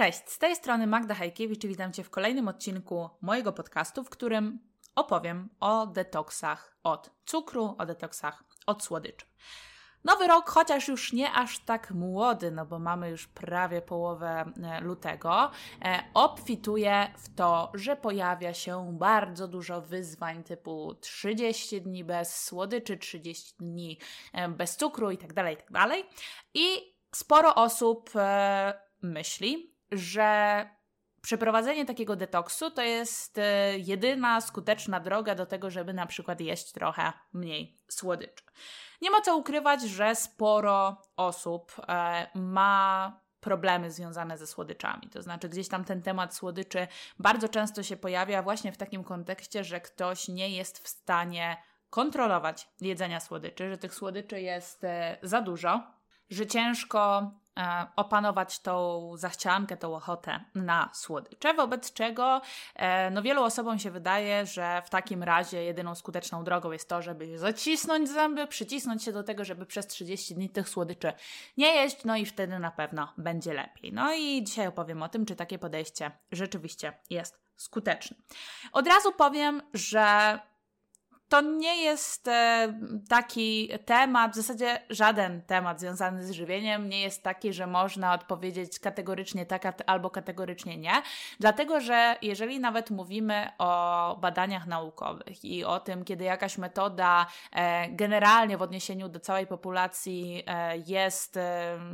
Cześć, z tej strony Magda Hajkiewicz i witam Cię w kolejnym odcinku mojego podcastu, w którym opowiem o detoksach od cukru, o detoksach od słodyczy. Nowy rok, chociaż już nie aż tak młody, no bo mamy już prawie połowę e, lutego, e, obfituje w to, że pojawia się bardzo dużo wyzwań typu 30 dni bez słodyczy, 30 dni e, bez cukru itd. Tak itd. Tak I sporo osób myśli, że przeprowadzenie takiego detoksu to jest jedyna skuteczna droga do tego, żeby na przykład jeść trochę mniej słodyczy. Nie ma co ukrywać, że sporo osób e, ma problemy związane ze słodyczami. To znaczy, gdzieś tam ten temat słodyczy bardzo często się pojawia właśnie w takim kontekście, że ktoś nie jest w stanie kontrolować jedzenia słodyczy, że tych słodyczy jest e, za dużo, że ciężko opanować tą zachciankę, tą ochotę na słodycze, wobec czego e, no wielu osobom się wydaje, że w takim razie jedyną skuteczną drogą jest to, żeby zacisnąć zęby, przycisnąć się do tego, żeby przez 30 dni tych słodyczy nie jeść, no i wtedy na pewno będzie lepiej. No i dzisiaj opowiem o tym, czy takie podejście rzeczywiście jest skuteczne. Od razu powiem, że to nie jest e, taki temat, w zasadzie żaden temat związany z żywieniem nie jest taki, że można odpowiedzieć kategorycznie tak albo kategorycznie nie, dlatego że jeżeli nawet mówimy o badaniach naukowych i o tym, kiedy jakaś metoda e, generalnie w odniesieniu do całej populacji e, jest,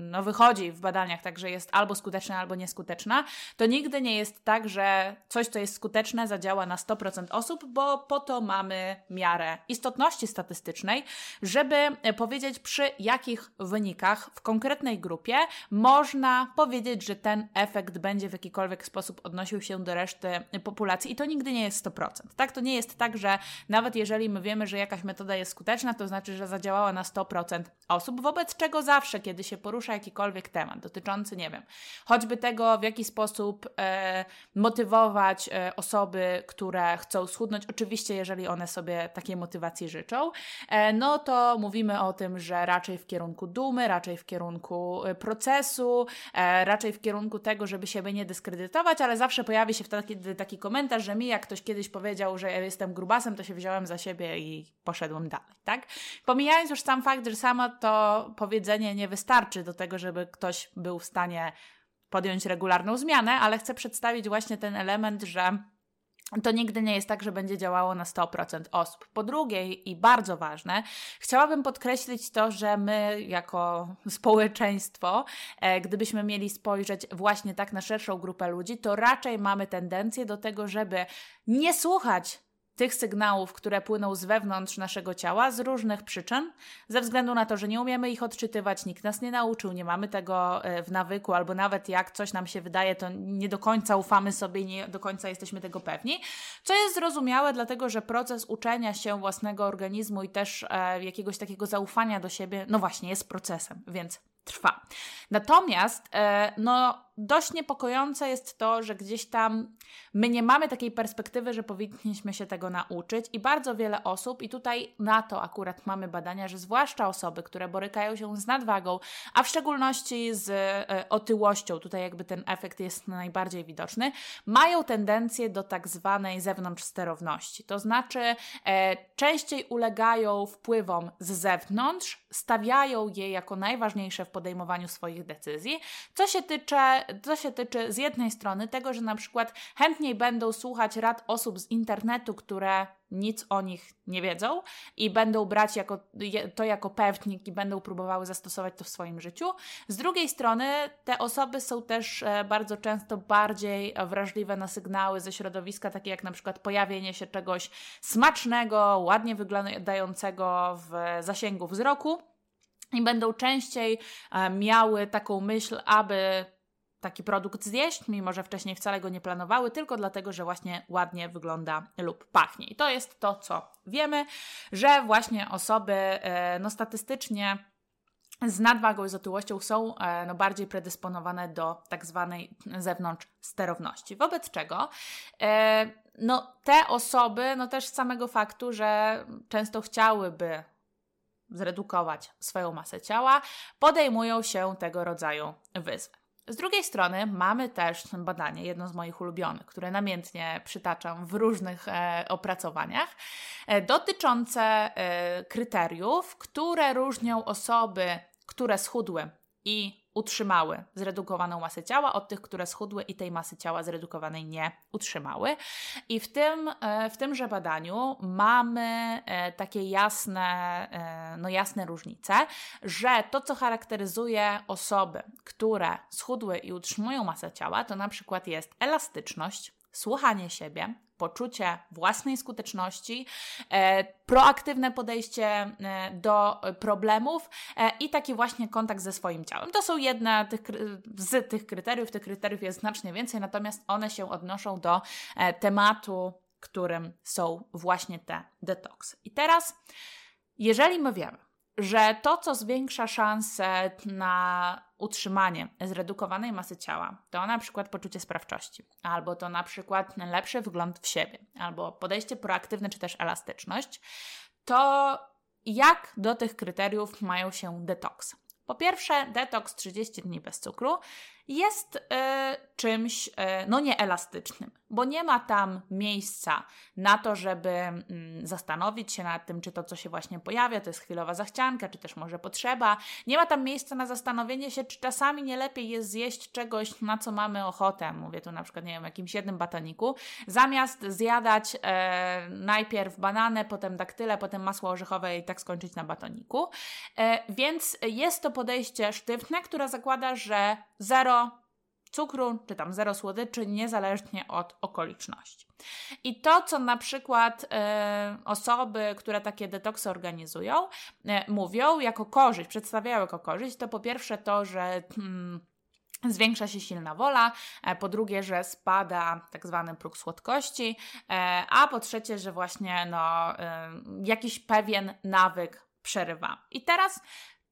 no wychodzi w badaniach, także jest albo skuteczna, albo nieskuteczna, to nigdy nie jest tak, że coś, co jest skuteczne, zadziała na 100% osób, bo po to mamy miarę miarę istotności statystycznej, żeby e, powiedzieć, przy jakich wynikach w konkretnej grupie można powiedzieć, że ten efekt będzie w jakikolwiek sposób odnosił się do reszty populacji. I to nigdy nie jest 100%. Tak, to nie jest tak, że nawet jeżeli my wiemy, że jakaś metoda jest skuteczna, to znaczy, że zadziałała na 100% osób, wobec czego zawsze, kiedy się porusza jakikolwiek temat dotyczący, nie wiem, choćby tego, w jaki sposób e, motywować e, osoby, które chcą schudnąć, oczywiście, jeżeli one sobie takiej motywacji życzą, e, no to mówimy o tym, że raczej w kierunku dumy, raczej w kierunku e, procesu, e, raczej w kierunku tego, żeby siebie nie dyskredytować, ale zawsze pojawi się wtedy taki komentarz, że mi jak ktoś kiedyś powiedział, że jestem grubasem, to się wziąłem za siebie i poszedłem dalej, tak? Pomijając już sam fakt, że samo to powiedzenie nie wystarczy do tego, żeby ktoś był w stanie podjąć regularną zmianę, ale chcę przedstawić właśnie ten element, że to nigdy nie jest tak, że będzie działało na 100% osób. Po drugie, i bardzo ważne, chciałabym podkreślić to, że my, jako społeczeństwo, e, gdybyśmy mieli spojrzeć właśnie tak na szerszą grupę ludzi, to raczej mamy tendencję do tego, żeby nie słuchać tych sygnałów, które płyną z wewnątrz naszego ciała z różnych przyczyn, ze względu na to, że nie umiemy ich odczytywać, nikt nas nie nauczył, nie mamy tego e, w nawyku, albo nawet jak coś nam się wydaje, to nie do końca ufamy sobie, nie do końca jesteśmy tego pewni, co jest zrozumiałe, dlatego że proces uczenia się własnego organizmu i też e, jakiegoś takiego zaufania do siebie, no właśnie, jest procesem, więc trwa. Natomiast, e, no, dość niepokojące jest to, że gdzieś tam my nie mamy takiej perspektywy, że powinniśmy się tego nauczyć, i bardzo wiele osób, i tutaj na to akurat mamy badania, że zwłaszcza osoby, które borykają się z nadwagą, a w szczególności z e, otyłością, tutaj jakby ten efekt jest najbardziej widoczny, mają tendencję do tak zwanej zewnątrz sterowności. To znaczy, e, częściej ulegają wpływom z zewnątrz, stawiają je jako najważniejsze w podejmowaniu swoich decyzji, co się tyczy to się tyczy z jednej strony tego, że na przykład chętniej będą słuchać rad osób z internetu, które nic o nich nie wiedzą i będą brać jako, to jako pewnik i będą próbowały zastosować to w swoim życiu. Z drugiej strony te osoby są też e, bardzo często bardziej wrażliwe na sygnały ze środowiska, takie jak na przykład pojawienie się czegoś smacznego, ładnie wyglądającego w zasięgu wzroku i będą częściej e, miały taką myśl, aby taki produkt zjeść, mimo że wcześniej wcale go nie planowały, tylko dlatego, że właśnie ładnie wygląda lub pachnie. I to jest to, co wiemy, że właśnie osoby e, no, statystycznie z nadwagą i z otyłością są e, no, bardziej predysponowane do tak zwanej zewnątrz sterowności. Wobec czego no, te osoby, no też z samego faktu, że często chciałyby zredukować swoją masę ciała, podejmują się tego rodzaju wyzwań. Z drugiej strony mamy też badanie, jedno z moich ulubionych, które namiętnie przytaczam w różnych e, opracowaniach, e, dotyczące e, kryteriów, które różnią osoby, które schudły i utrzymały zredukowaną masę ciała od tych, które schudły i tej masy ciała zredukowanej nie utrzymały. I w tym, e, w tymże badaniu mamy e, takie jasne, e, no jasne różnice, że to, co charakteryzuje osoby, które schudły i utrzymują masę ciała, to na przykład jest elastyczność, słuchanie siebie, poczucie własnej skuteczności, e, proaktywne podejście e, do problemów e, i taki właśnie kontakt ze swoim ciałem. To są jedne tych, z tych kryteriów. Tych kryteriów jest znacznie więcej, natomiast one się odnoszą do tematu, którym są właśnie te detoksy. I teraz, jeżeli my wiemy, że to, co zwiększa szanse na utrzymanie zredukowanej masy ciała, to na przykład poczucie sprawczości, albo to na przykład lepszy wgląd w siebie, albo podejście proaktywne, czy też elastyczność, to jak do tych kryteriów mają się detoksy? Po pierwsze, detoks 30 dni bez cukru jest y, czymś y, no nieelastycznym, bo nie ma tam miejsca na to, żeby mm, zastanowić się nad tym, czy to, co się właśnie pojawia, to jest chwilowa zachcianka, czy też może potrzeba. Nie ma tam miejsca na zastanowienie się, czy czasami nie lepiej jest zjeść czegoś, na co mamy ochotę. Mówię tu na przykład, nie wiem, jakimś jednym batoniku, zamiast zjadać e, najpierw bananę, potem daktyle, potem masło orzechowe i tak skończyć na batoniku. Więc jest to podejście sztywne, które zakłada, że zero cukru, czy tam zero słodyczy, niezależnie od okoliczności. I to, co na przykład e, osoby, które takie detoksy organizują, e, mówią jako korzyść, przedstawiają jako korzyść, to po pierwsze to, że. Hmm, Zwiększa się silna wola, e, po drugie, że spada tak zwany próg słodkości, e, a po trzecie, że właśnie no, jakiś pewien nawyk przerywa. I teraz,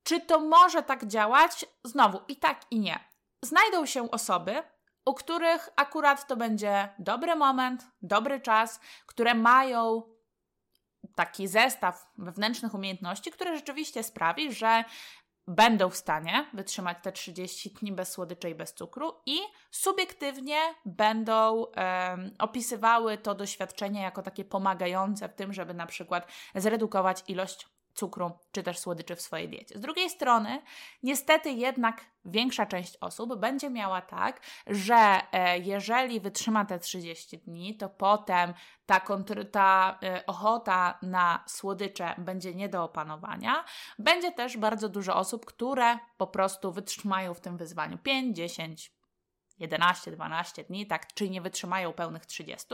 czy to może tak działać? Znowu i tak, i nie znajdą się osoby, u których akurat to będzie dobry moment, dobry czas, które mają taki zestaw wewnętrznych umiejętności, które rzeczywiście sprawi, że będą w stanie wytrzymać te 30 dni bez słodyczy i bez cukru i subiektywnie będą opisywały to doświadczenie jako takie pomagające w tym, żeby na przykład zredukować ilość cukru czy też słodyczy w swojej diecie. Z drugiej strony, niestety jednak większa część osób będzie miała tak, że e, jeżeli wytrzyma te 30 dni, to potem ta, ta e, ochota na słodycze będzie nie do opanowania. Będzie też bardzo dużo osób, które po prostu wytrzymają w tym wyzwaniu 5, 10, 11-12 dni, tak, czyli nie wytrzymają pełnych 30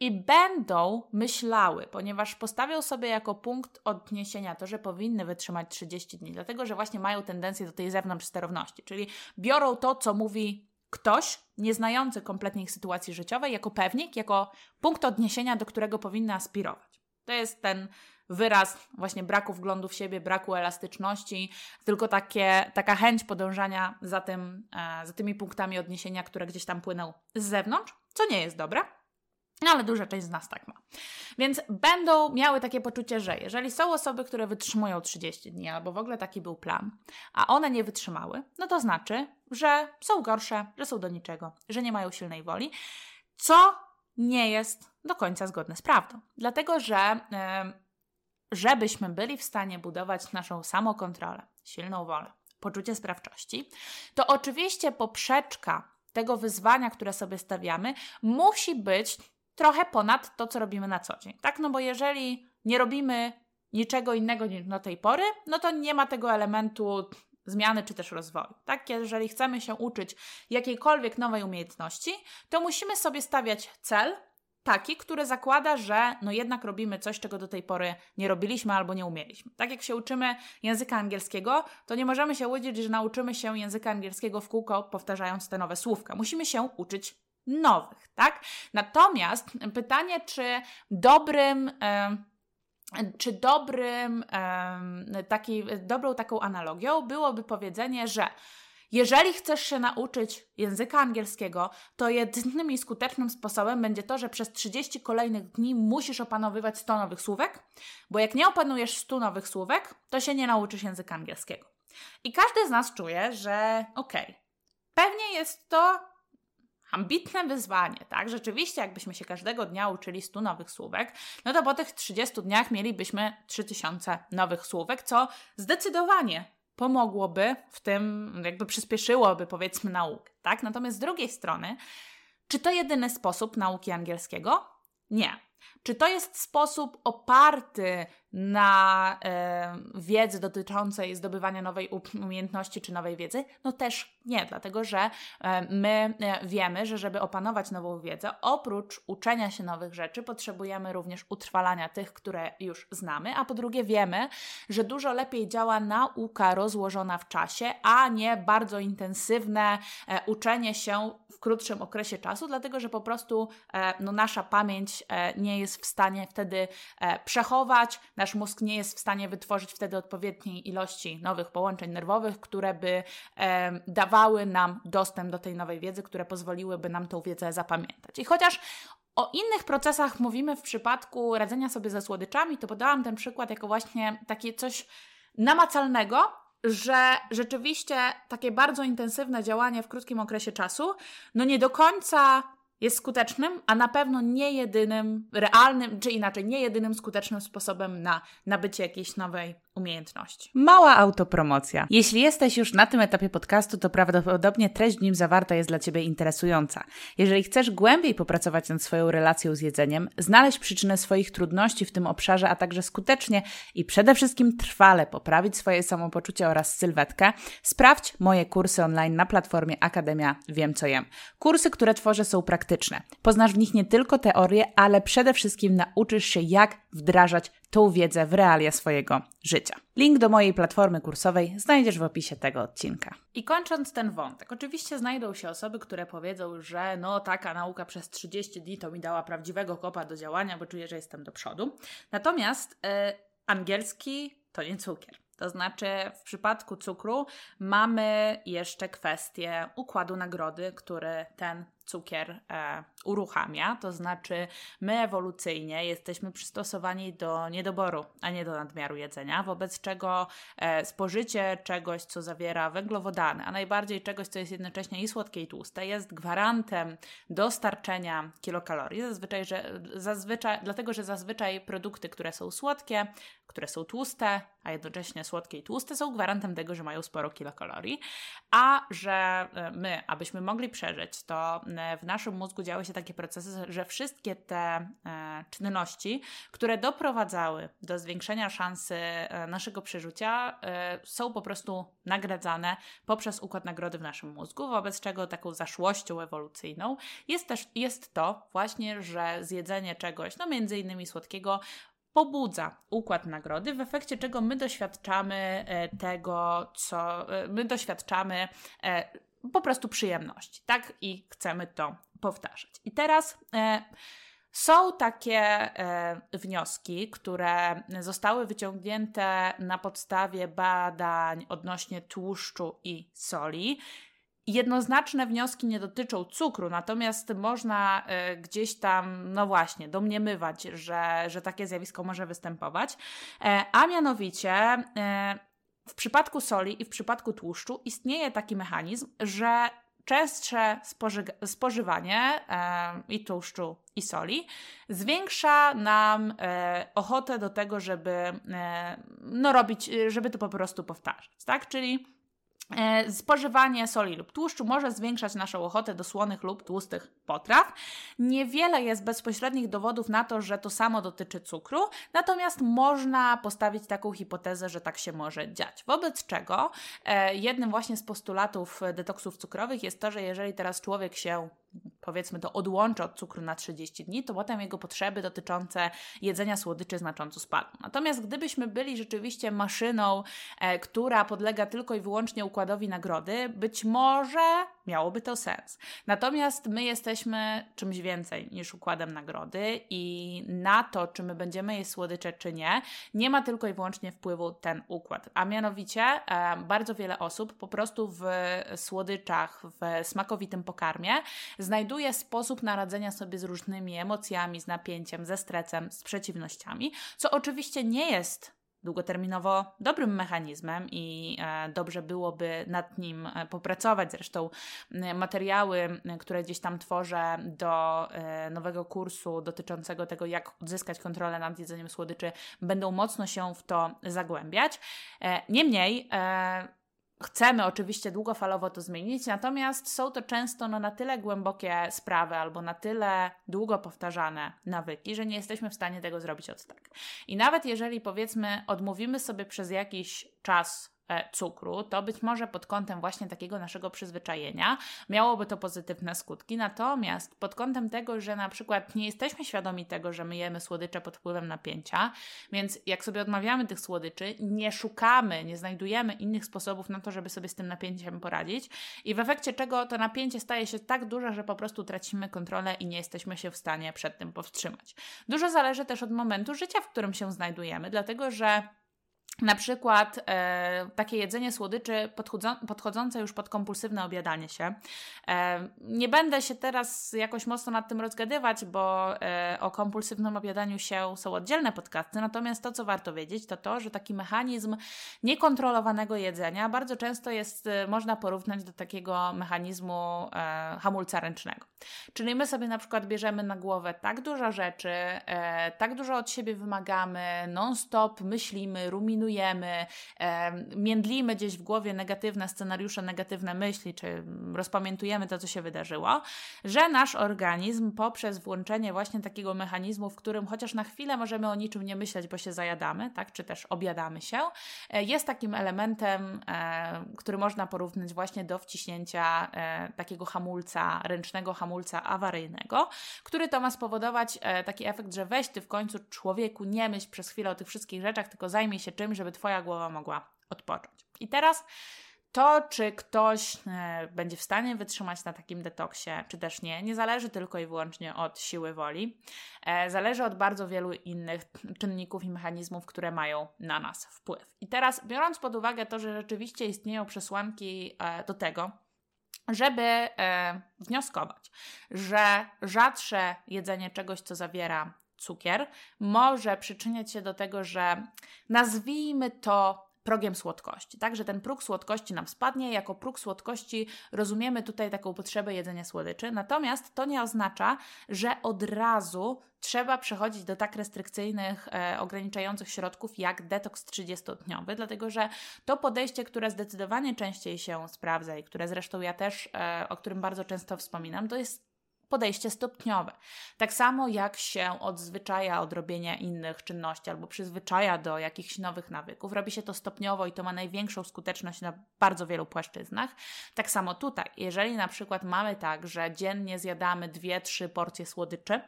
i będą myślały, ponieważ postawią sobie jako punkt odniesienia to, że powinny wytrzymać 30 dni, dlatego że właśnie mają tendencję do tej zewnątrz sterowności, czyli biorą to, co mówi ktoś nieznający kompletnie ich sytuacji życiowej, jako pewnik, jako punkt odniesienia, do którego powinny aspirować. To jest ten wyraz właśnie braku wglądu w siebie, braku elastyczności, tylko takie, taka chęć podążania za, tym, e, za tymi punktami odniesienia, które gdzieś tam płyną z zewnątrz, co nie jest dobre. No ale duża część z nas tak ma. Więc będą miały takie poczucie, że jeżeli są osoby, które wytrzymują 30 dni, albo w ogóle taki był plan, a one nie wytrzymały, no to znaczy, że są gorsze, że są do niczego, że nie mają silnej woli, co nie jest do końca zgodne z prawdą. Dlatego, że yy, żebyśmy byli w stanie budować naszą samokontrolę, silną wolę, poczucie sprawczości, to oczywiście poprzeczka tego wyzwania, które sobie stawiamy, musi być trochę ponad to, co robimy na co dzień. Tak, no bo jeżeli nie robimy niczego innego niż do tej pory, no to nie ma tego elementu zmiany czy też rozwoju. Tak, jeżeli chcemy się uczyć jakiejkolwiek nowej umiejętności, to musimy sobie stawiać cel, taki, który zakłada, że no jednak robimy coś, czego do tej pory nie robiliśmy albo nie umieliśmy. Tak jak się uczymy języka angielskiego, to nie możemy się łudzić, że nauczymy się języka angielskiego w kółko, powtarzając te nowe słówka. Musimy się uczyć nowych, tak? Natomiast pytanie, czy dobrym. czy dobrym, taki, dobrą taką analogią byłoby powiedzenie, że jeżeli chcesz się nauczyć języka angielskiego, to jedynym i skutecznym sposobem będzie to, że przez 30 kolejnych dni musisz opanowywać 100 nowych słówek, bo jak nie opanujesz 100 nowych słówek, to się nie nauczysz języka angielskiego. I każdy z nas czuje, że okej, okay, pewnie jest to ambitne wyzwanie, tak? Rzeczywiście, jakbyśmy się każdego dnia uczyli 100 nowych słówek, no to po tych 30 dniach mielibyśmy 3000 nowych słówek, co zdecydowanie pomogłoby w tym, jakby przyspieszyłoby powiedzmy naukę, tak? Natomiast z drugiej strony, czy to jedyny sposób nauki angielskiego? Nie. Czy to jest sposób oparty na e, wiedzy dotyczącej zdobywania nowej umiejętności czy nowej wiedzy? No też nie, dlatego że e, my e, wiemy, że żeby opanować nową wiedzę, oprócz uczenia się nowych rzeczy, potrzebujemy również utrwalania tych, które już znamy, a po drugie wiemy, że dużo lepiej działa nauka rozłożona w czasie, a nie bardzo intensywne e, uczenie się w krótszym okresie czasu, dlatego że po prostu e, no, nasza pamięć e, nie jest w stanie wtedy przechować, nasz mózg nie jest w stanie wytworzyć wtedy odpowiedniej ilości nowych połączeń nerwowych, które by e, dawały nam dostęp do tej nowej wiedzy, które pozwoliłyby nam tą wiedzę zapamiętać. I chociaż o innych procesach mówimy w przypadku radzenia sobie ze słodyczami, to podałam ten przykład jako właśnie takie coś namacalnego, że rzeczywiście takie bardzo intensywne działanie w krótkim okresie czasu, no nie do końca jest skutecznym, a na pewno nie jedynym realnym, czy inaczej, nie jedynym skutecznym sposobem na nabycie jakiejś nowej umiejętności. Mała autopromocja. Jeśli jesteś już na tym etapie podcastu, to prawdopodobnie treść w nim zawarta jest dla Ciebie interesująca. Jeżeli chcesz głębiej popracować nad swoją relacją z jedzeniem, znaleźć przyczynę swoich trudności w tym obszarze, a także skutecznie i przede wszystkim trwale poprawić swoje samopoczucie oraz sylwetkę, sprawdź moje kursy online na platformie Akademia Wiem Co Jem. Kursy, które tworzę są praktyczne. Poznasz w nich nie tylko teorię, ale przede wszystkim nauczysz się jak wdrażać tą wiedzę w realia swojego życia. Link do mojej platformy kursowej znajdziesz w opisie tego odcinka. I kończąc ten wątek, oczywiście znajdą się osoby, które powiedzą, że no taka nauka przez 30 dni to mi dała prawdziwego kopa do działania, bo czuję, że jestem do przodu. Natomiast yy, angielski to nie cukier. To znaczy, w przypadku cukru mamy jeszcze kwestię układu nagrody, który ten cukier e, uruchamia, to znaczy my ewolucyjnie jesteśmy przystosowani do niedoboru, a nie do nadmiaru jedzenia, wobec czego e, spożycie czegoś, co zawiera węglowodany, a najbardziej czegoś, co jest jednocześnie i słodkie i tłuste, jest gwarantem dostarczenia kilokalorii, zazwyczaj, że, zazwyczaj, dlatego, że zazwyczaj produkty, które są słodkie, które są tłuste, a jednocześnie słodkie i tłuste są gwarantem tego, że mają sporo kilokalorii, a że e, my, abyśmy mogli przeżyć, to w naszym mózgu działy się takie procesy, że wszystkie te e, czynności, które doprowadzały do zwiększenia szansy naszego przeżycia, są po prostu nagradzane poprzez układ nagrody w naszym mózgu, wobec czego taką zaszłością ewolucyjną jest też jest to właśnie, że zjedzenie czegoś, no między innymi słodkiego, pobudza układ nagrody, w efekcie czego my doświadczamy e, tego, co e, my doświadczamy e, po prostu przyjemności, tak? I chcemy to powtarzać. I teraz są takie wnioski, które zostały wyciągnięte na podstawie badań odnośnie tłuszczu i soli Jednoznaczne wnioski nie dotyczą cukru, natomiast można y, gdzieś tam, no właśnie, domniemywać, że, że takie zjawisko może występować. E, a mianowicie e, w przypadku soli i w przypadku tłuszczu istnieje taki mechanizm, że częstsze spożywanie e, i tłuszczu, i soli zwiększa nam e, ochotę do tego, żeby e, no robić, żeby to po prostu powtarzać, tak? Czyli E, spożywanie soli lub tłuszczu może zwiększać naszą ochotę do słonych lub tłustych potraw. Niewiele jest bezpośrednich dowodów na to, że to samo dotyczy cukru, natomiast można postawić taką hipotezę, że tak się może dziać. Wobec czego e, jednym właśnie z postulatów detoksów cukrowych jest to, że jeżeli teraz człowiek się powiedzmy to odłączy od cukru na 30 dni, to potem jego potrzeby dotyczące jedzenia słodyczy znacząco spadną. Natomiast gdybyśmy byli rzeczywiście maszyną, e, która podlega tylko i wyłącznie układowi nagrody, być może miałoby to sens. Natomiast my jesteśmy czymś więcej niż układem nagrody i na to, czy my będziemy jeść słodycze, czy nie, nie ma tylko i wyłącznie wpływu ten układ. A mianowicie e, bardzo wiele osób po prostu w słodyczach, w smakowitym pokarmie znajduje sposób na radzenia sobie z różnymi emocjami, z napięciem, ze stresem, z przeciwnościami, co oczywiście nie jest długoterminowo dobrym mechanizmem i e, dobrze byłoby nad nim e, popracować. Zresztą materiały, które gdzieś tam tworzę do e, nowego kursu dotyczącego tego, jak odzyskać kontrolę nad jedzeniem słodyczy, będą mocno się w to zagłębiać. Niemniej, Chcemy oczywiście długofalowo to zmienić, natomiast są to często no, na tyle głębokie sprawy albo na tyle długo powtarzane nawyki, że nie jesteśmy w stanie tego zrobić od tak. I nawet jeżeli powiedzmy odmówimy sobie przez jakiś czas cukru, to być może pod kątem właśnie takiego naszego przyzwyczajenia miałoby to pozytywne skutki. Natomiast pod kątem tego, że na przykład nie jesteśmy świadomi tego, że my jemy słodycze pod wpływem napięcia, więc jak sobie odmawiamy tych słodyczy, nie szukamy, nie znajdujemy innych sposobów na to, żeby sobie z tym napięciem poradzić i w efekcie czego to napięcie staje się tak duże, że po prostu tracimy kontrolę i nie jesteśmy się w stanie przed tym powstrzymać. Dużo zależy też od momentu życia, w którym się znajdujemy, dlatego że na przykład e, takie jedzenie słodyczy podchodzące już pod kompulsywne obiadanie się. E, nie będę się teraz jakoś mocno nad tym rozgadywać, bo e, o kompulsywnym obiadaniu się są oddzielne podcasty, natomiast to, co warto wiedzieć, to to, że taki mechanizm niekontrolowanego jedzenia bardzo często jest, e, można porównać do takiego mechanizmu e, hamulca ręcznego. Czyli my sobie na przykład bierzemy na głowę tak dużo rzeczy, e, tak dużo od siebie wymagamy, non-stop myślimy, ruminujemy, ruminujemy, e, międlimy gdzieś w głowie negatywne scenariusze, negatywne myśli, czy rozpamiętujemy to, co się wydarzyło, że nasz organizm poprzez włączenie właśnie takiego mechanizmu, w którym chociaż na chwilę możemy o niczym nie myśleć, bo się zajadamy, tak, czy też obiadamy się, e, jest takim elementem, e, który można porównać właśnie do wciśnięcia e, takiego hamulca, ręcznego hamulca awaryjnego, który to ma spowodować taki efekt, że weź ty w końcu człowieku nie myśl przez chwilę o tych wszystkich rzeczach, tylko zajmij się czymś, żeby Twoja głowa mogła odpocząć. I teraz to, czy ktoś e, będzie w stanie wytrzymać na takim detoksie, czy też nie, nie zależy tylko i wyłącznie od siły woli. E, zależy od bardzo wielu innych czynników i mechanizmów, które mają na nas wpływ. I teraz, biorąc pod uwagę to, że rzeczywiście istnieją przesłanki e, do tego, żeby e, wnioskować, że rzadsze jedzenie czegoś, co zawiera cukier może przyczyniać się do tego, że nazwijmy to progiem słodkości, tak, że ten próg słodkości nam spadnie. Jako próg słodkości rozumiemy tutaj taką potrzebę jedzenia słodyczy, natomiast to nie oznacza, że od razu trzeba przechodzić do tak restrykcyjnych, e, ograniczających środków jak detoks 30-dniowy, dlatego że to podejście, które zdecydowanie częściej się sprawdza i które zresztą ja też, e, o którym bardzo często wspominam, to jest podejście stopniowe. Tak samo jak się odzwyczaja od robienia innych czynności albo przyzwyczaja do jakichś nowych nawyków, robi się to stopniowo i to ma największą skuteczność na bardzo wielu płaszczyznach. Tak samo tutaj, jeżeli na przykład mamy tak, że dziennie zjadamy dwie, trzy porcje słodyczy,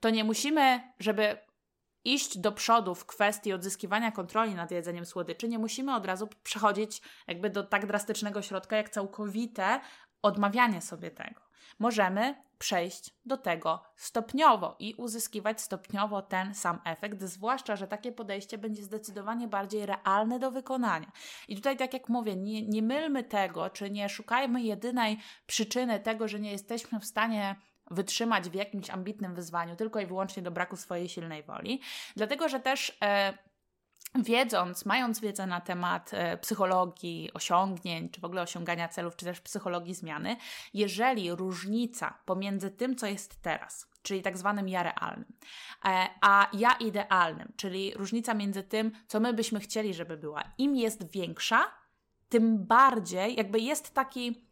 to nie musimy, żeby iść do przodu w kwestii odzyskiwania kontroli nad jedzeniem słodyczy, nie musimy od razu przechodzić jakby do tak drastycznego środka, jak całkowite odmawianie sobie tego. Możemy przejść do tego stopniowo i uzyskiwać stopniowo ten sam efekt, zwłaszcza, że takie podejście będzie zdecydowanie bardziej realne do wykonania. I tutaj, tak jak mówię, nie, nie mylmy tego, czy nie szukajmy jedynej przyczyny tego, że nie jesteśmy w stanie wytrzymać w jakimś ambitnym wyzwaniu tylko i wyłącznie do braku swojej silnej woli, dlatego że też. E, wiedząc, mając wiedzę na temat e, psychologii osiągnięć, czy w ogóle osiągania celów, czy też psychologii zmiany, jeżeli różnica pomiędzy tym, co jest teraz, czyli tak zwanym ja realnym, e, a ja idealnym, czyli różnica między tym, co my byśmy chcieli, żeby była, im jest większa, tym bardziej jakby jest taki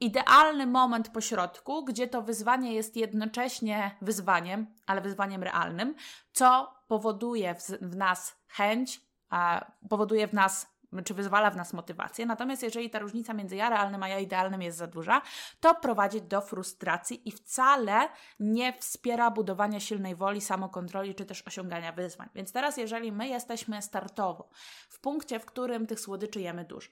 idealny moment pośrodku, gdzie to wyzwanie jest jednocześnie wyzwaniem, ale wyzwaniem realnym, co powoduje w, w nas chęć, a powoduje w nas czy wyzwala w nas motywację. Natomiast jeżeli ta różnica między ja realnym a ja idealnym jest za duża, to prowadzi do frustracji i wcale nie wspiera budowania silnej woli, samokontroli czy też osiągania wyzwań. Więc teraz, jeżeli my jesteśmy startowo w punkcie, w którym tych słodyczy jemy dużo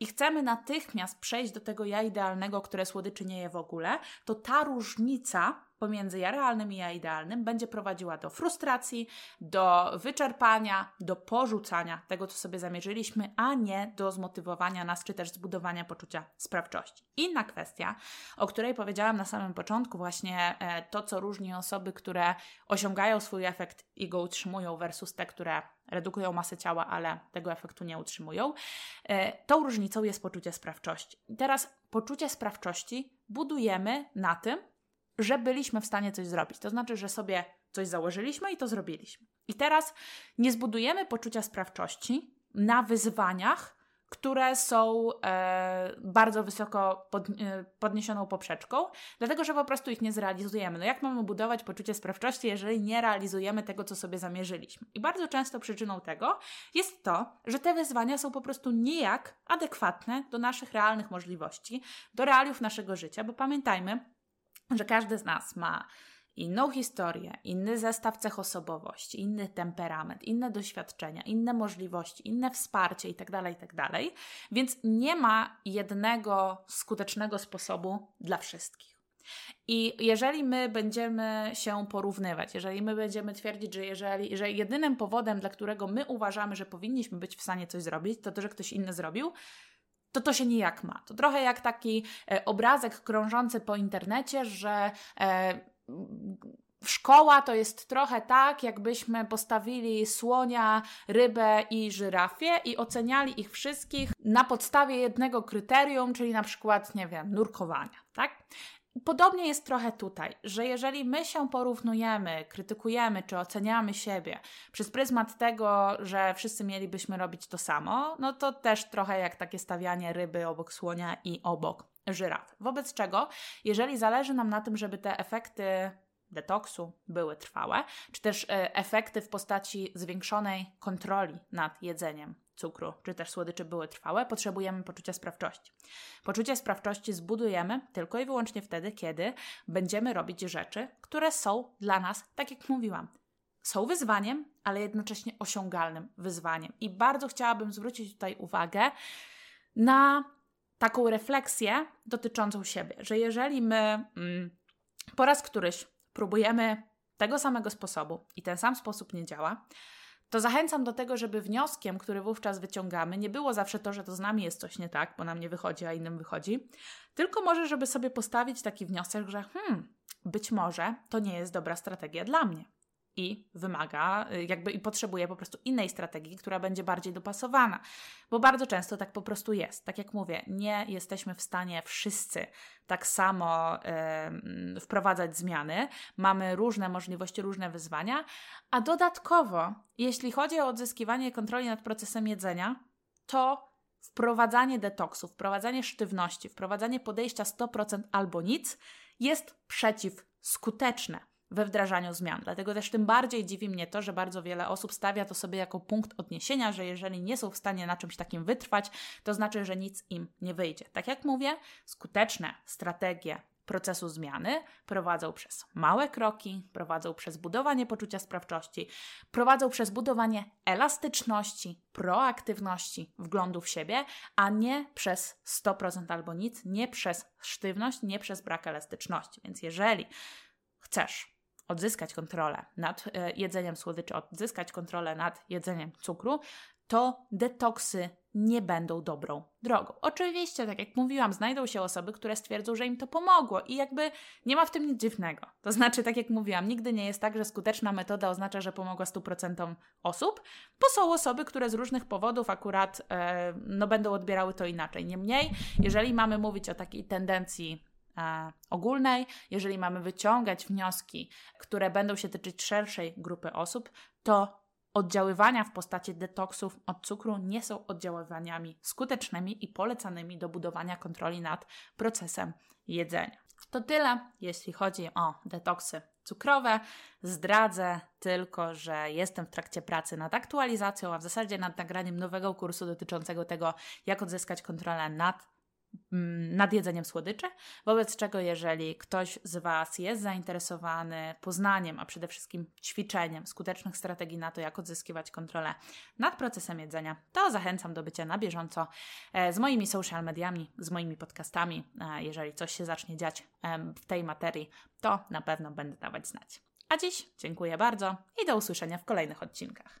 i chcemy natychmiast przejść do tego ja idealnego, które słodyczy nie je w ogóle, to ta różnica pomiędzy ja realnym i ja idealnym będzie prowadziła do frustracji, do wyczerpania, do porzucania tego, co sobie zamierzyliśmy, a nie do zmotywowania nas, czy też zbudowania poczucia sprawczości. Inna kwestia, o której powiedziałam na samym początku, właśnie e, to, co różni osoby, które osiągają swój efekt i go utrzymują, versus te, które redukują masę ciała, ale tego efektu nie utrzymują. E, tą różnicą jest poczucie sprawczości. I teraz poczucie sprawczości budujemy na tym, że byliśmy w stanie coś zrobić. To znaczy, że sobie coś założyliśmy i to zrobiliśmy. I teraz nie zbudujemy poczucia sprawczości na wyzwaniach, które są e, bardzo wysoko pod, e, podniesioną poprzeczką, dlatego że po prostu ich nie zrealizujemy. No jak mamy budować poczucie sprawczości, jeżeli nie realizujemy tego, co sobie zamierzyliśmy? I bardzo często przyczyną tego jest to, że te wyzwania są po prostu nijak adekwatne do naszych realnych możliwości, do realiów naszego życia, bo pamiętajmy, że każdy z nas ma inną historię, inny zestaw cech osobowości, inny temperament, inne doświadczenia, inne możliwości, inne wsparcie itd., tak itd. Tak Więc nie ma jednego skutecznego sposobu dla wszystkich. I jeżeli my będziemy się porównywać, jeżeli my będziemy twierdzić, że, jeżeli, że jedynym powodem, dla którego my uważamy, że powinniśmy być w stanie coś zrobić, to to, że ktoś inny zrobił, to to się nijak ma. To trochę jak taki e, obrazek krążący po internecie, że e, Szkoła to jest trochę tak, jakbyśmy postawili słonia, rybę i żyrafię i oceniali ich wszystkich na podstawie jednego kryterium, czyli na przykład, nie wiem, nurkowania, tak? Podobnie jest trochę tutaj, że jeżeli my się porównujemy, krytykujemy czy oceniamy siebie przez pryzmat tego, że wszyscy mielibyśmy robić to samo, no to też trochę jak takie stawianie ryby obok słonia i obok żyraf. Wobec czego, jeżeli zależy nam na tym, żeby te efekty detoksu były trwałe, czy też e, efekty w postaci zwiększonej kontroli nad jedzeniem cukru, czy też słodyczy były trwałe, potrzebujemy poczucia sprawczości. Poczucie sprawczości zbudujemy tylko i wyłącznie wtedy, kiedy będziemy robić rzeczy, które są dla nas, tak jak mówiłam, są wyzwaniem, ale jednocześnie osiągalnym wyzwaniem. I bardzo chciałabym zwrócić tutaj uwagę na taką refleksję dotyczącą siebie, że jeżeli my mm, po raz któryś próbujemy tego samego sposobu i ten sam sposób nie działa, to zachęcam do tego, żeby wnioskiem, który wówczas wyciągamy, nie było zawsze to, że to z nami jest coś nie tak, bo nam nie wychodzi, a innym wychodzi, tylko może, żeby sobie postawić taki wniosek, że hmm, być może to nie jest dobra strategia dla mnie i wymaga, y, jakby i potrzebuje po prostu innej strategii, która będzie bardziej dopasowana. Bo bardzo często tak po prostu jest. Tak jak mówię, nie jesteśmy w stanie wszyscy tak samo y, wprowadzać zmiany. Mamy różne możliwości, różne wyzwania, a dodatkowo, jeśli chodzi o odzyskiwanie kontroli nad procesem jedzenia, to wprowadzanie detoksu, wprowadzanie sztywności, wprowadzanie podejścia 100% albo nic jest przeciwskuteczne we wdrażaniu zmian. Dlatego też tym bardziej dziwi mnie to, że bardzo wiele osób stawia to sobie jako punkt odniesienia, że jeżeli nie są w stanie na czymś takim wytrwać, to znaczy, że nic im nie wyjdzie. Tak jak mówię, skuteczne strategie procesu zmiany prowadzą przez małe kroki, prowadzą przez budowanie poczucia sprawczości, prowadzą przez budowanie elastyczności, proaktywności, wglądu w siebie, a nie przez 100% albo nic, nie przez sztywność, nie przez brak elastyczności. Więc jeżeli chcesz odzyskać kontrolę nad e, jedzeniem słodyczy, odzyskać kontrolę nad jedzeniem cukru, to detoksy nie będą dobrą drogą. Oczywiście, tak jak mówiłam, znajdą się osoby, które stwierdzą, że im to pomogło i jakby nie ma w tym nic dziwnego. To znaczy, tak jak mówiłam, nigdy nie jest tak, że skuteczna metoda oznacza, że pomogła 100% osób, bo są osoby, które z różnych powodów akurat e, no, będą odbierały to inaczej. Niemniej, jeżeli mamy mówić o takiej tendencji ogólnej, jeżeli mamy wyciągać wnioski, które będą się tyczyć szerszej grupy osób, to oddziaływania w postaci detoksów od cukru nie są oddziaływaniami skutecznymi i polecanymi do budowania kontroli nad procesem jedzenia. To tyle, jeśli chodzi o detoksy cukrowe. Zdradzę tylko, że jestem w trakcie pracy nad aktualizacją, a w zasadzie nad nagraniem nowego kursu dotyczącego tego, jak odzyskać kontrolę nad nad jedzeniem słodyczy, wobec czego jeżeli ktoś z Was jest zainteresowany poznaniem, a przede wszystkim ćwiczeniem skutecznych strategii na to, jak odzyskiwać kontrolę nad procesem jedzenia, to zachęcam do bycia na bieżąco e, z moimi social mediami, z moimi podcastami. E, jeżeli coś się zacznie dziać w tej materii, to na pewno będę dawać znać. A dziś dziękuję bardzo i do usłyszenia w kolejnych odcinkach.